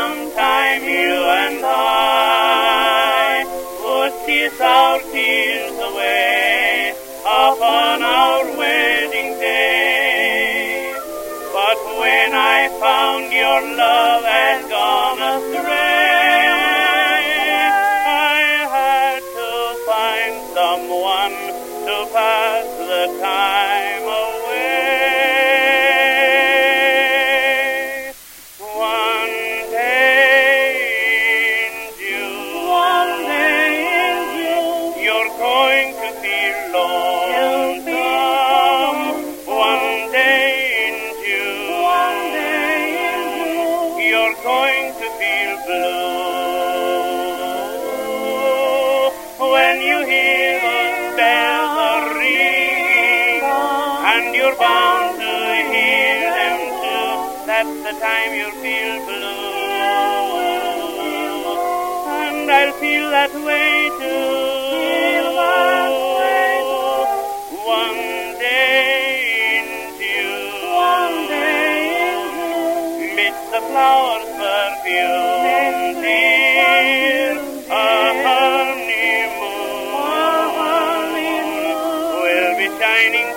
sometime you and I would kiss our tears away upon our wedding day. But when I found your love had gone astray, and you're bound to hear them too. That's the time you'll feel blue, and I'll feel that way too. One day in June, amidst the flowers' perfume.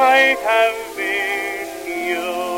might have been you.